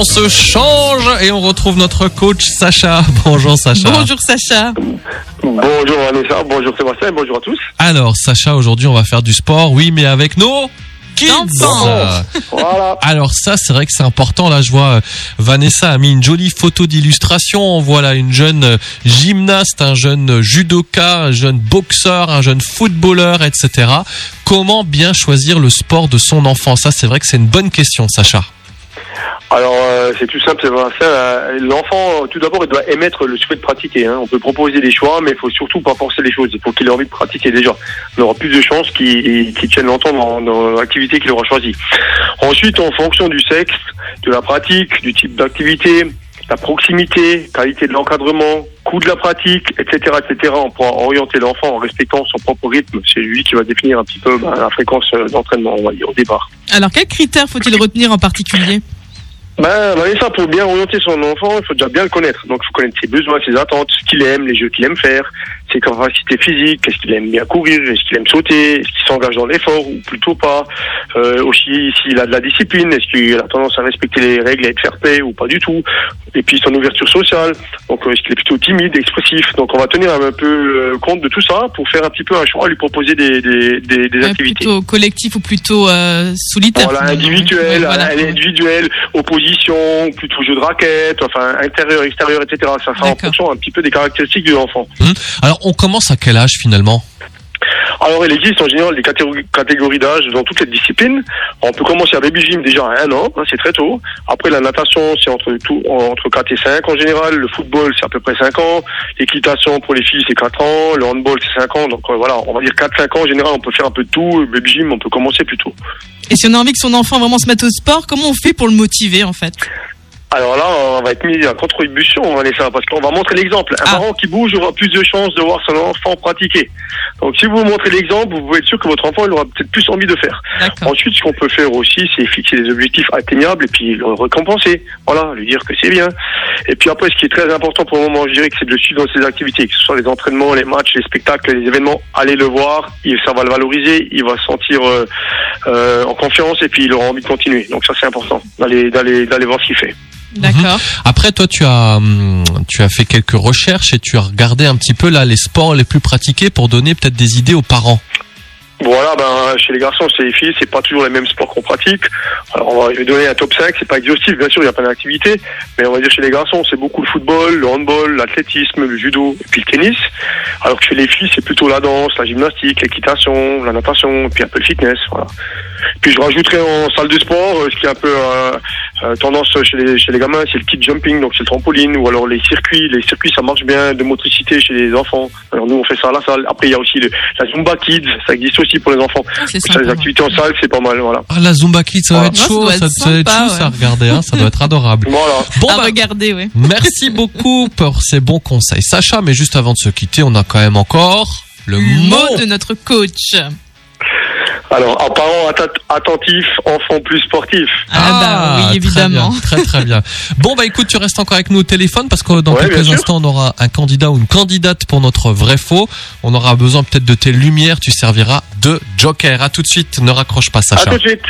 On se change et on retrouve notre coach Sacha. Bonjour Sacha. Bonjour Sacha. Bonjour Vanessa, bonjour Sébastien, bonjour à tous. Alors Sacha, aujourd'hui on va faire du sport, oui, mais avec nos kids. Enfants. Voilà. Alors ça, c'est vrai que c'est important. Là, je vois euh, Vanessa a mis une jolie photo d'illustration. On voit là une jeune euh, gymnaste, un jeune judoka, un jeune boxeur, un jeune footballeur, etc. Comment bien choisir le sport de son enfant? Ça, c'est vrai que c'est une bonne question, Sacha. Alors euh, c'est tout simple, Sébastien. Euh, L'enfant, tout d'abord, il doit émettre le souhait de pratiquer. hein. On peut proposer des choix, mais il faut surtout pas forcer les choses. Il faut qu'il ait envie de pratiquer déjà. On aura plus de chances qu'il qu'il tienne longtemps dans, l'activité qu'il aura choisie. Ensuite, en fonction du sexe, de la pratique, du type d'activité, la proximité, qualité de l'encadrement, coût de la pratique, etc., etc. On pourra orienter l'enfant en respectant son propre rythme. C'est lui qui va définir un petit peu ben, la fréquence euh, d'entraînement, on va dire, au départ. Alors, quels critères faut-il retenir en particulier? Ben, Vanessa, pour bien orienter son enfant, il faut déjà bien le connaître. Donc, il faut connaître ses besoins, ses attentes, ce qu'il aime, les jeux qu'il aime faire, ses capacités physiques, est-ce qu'il aime bien courir, est-ce qu'il aime sauter, est-ce qu'il s'engage dans l'effort ou plutôt pas. Euh, aussi, s'il a de la discipline, est-ce qu'il a tendance à respecter les règles et être fair play ou pas du tout. Et puis, son ouverture sociale. Donc, euh, est-ce qu'il est plutôt timide, expressif. Donc, on va tenir un peu euh, compte de tout ça pour faire un petit peu un choix, lui proposer des, des, des, des Euh, activités. Plutôt collectif ou plutôt euh, solitaire Voilà, finalement. individuel, Ouais, voilà. individuel, opposition, plutôt jeu de raquette, enfin intérieur, extérieur, etc. Ça sera en fonction un petit peu des caractéristiques de l'enfant. Alors, on commence à quel âge finalement? Alors il existe en général des catégories, catégories d'âge dans toutes les disciplines. On peut commencer à baby gym déjà à un an, hein, c'est très tôt. Après la natation c'est entre tout, entre 4 et 5 en général. Le football c'est à peu près 5 ans. L'équitation pour les filles c'est 4 ans. Le handball c'est 5 ans. Donc euh, voilà, on va dire 4-5 ans en général on peut faire un peu de tout. Le baby gym on peut commencer plus tôt. Et si on a envie que son enfant vraiment se mette au sport, comment on fait pour le motiver en fait? Alors là, on va être mis en contribution, Vanessa, parce qu'on va montrer l'exemple. Un Ah. parent qui bouge aura plus de chances de voir son enfant pratiquer. Donc si vous montrez l'exemple, vous pouvez être sûr que votre enfant il aura peut-être plus envie de faire. Ensuite, ce qu'on peut faire aussi, c'est fixer des objectifs atteignables et puis le récompenser. Voilà, lui dire que c'est bien. Et puis après, ce qui est très important pour le moment, je dirais que c'est de le suivre dans ses activités, que ce soit les entraînements, les matchs, les spectacles, les événements. Allez le voir, ça va le valoriser, il va se sentir euh, euh, en confiance et puis il aura envie de continuer. Donc ça, c'est important d'aller d'aller d'aller voir ce qu'il fait. D'accord. Après, toi, tu as, hum, tu as fait quelques recherches et tu as regardé un petit peu là les sports les plus pratiqués pour donner peut-être des idées aux parents. Voilà, ben, chez les garçons, chez les filles, c'est pas toujours les mêmes sports qu'on pratique. Alors, on va, je vais donner un top 5, c'est pas exhaustif, bien sûr, il y a plein d'activités, mais on va dire chez les garçons, c'est beaucoup le football, le handball, l'athlétisme, le judo, et puis le tennis. Alors que chez les filles, c'est plutôt la danse, la gymnastique, l'équitation, la natation, et puis un peu le fitness, voilà. Puis je rajouterai en salle de sport, euh, ce qui est un peu euh, euh, tendance chez les, chez les gamins, c'est le kit jumping, donc c'est le trampoline, ou alors les circuits. Les circuits, ça marche bien, de motricité chez les enfants. Alors nous, on fait ça à la salle. Après, il y a aussi le- la Zumba Kids, ça existe aussi pour les enfants. Ah, c'est Ça, sympa. les ouais. activités en salle, c'est pas mal, voilà. Ah, la Zumba Kids, ça va être Ouais, ça chaud, doit ça, être ça chou, ça, à regarder, hein, ça doit être adorable. Voilà. Bon, à bah, regarder, ouais. merci beaucoup pour ces bons conseils, Sacha. Mais juste avant de se quitter, on a quand même encore le Le mot. mot de notre coach. Alors, en parents attentifs, enfants plus sportifs. Ah, bah oui, très évidemment. bien, Très très bien. Bon bah écoute, tu restes encore avec nous au téléphone parce que dans Ouais, quelques instants on aura un candidat ou une candidate pour notre vrai faux. On aura besoin peut-être de tes lumières. Tu serviras de joker. À tout de suite. Ne raccroche pas, À Sacha. tout de suite.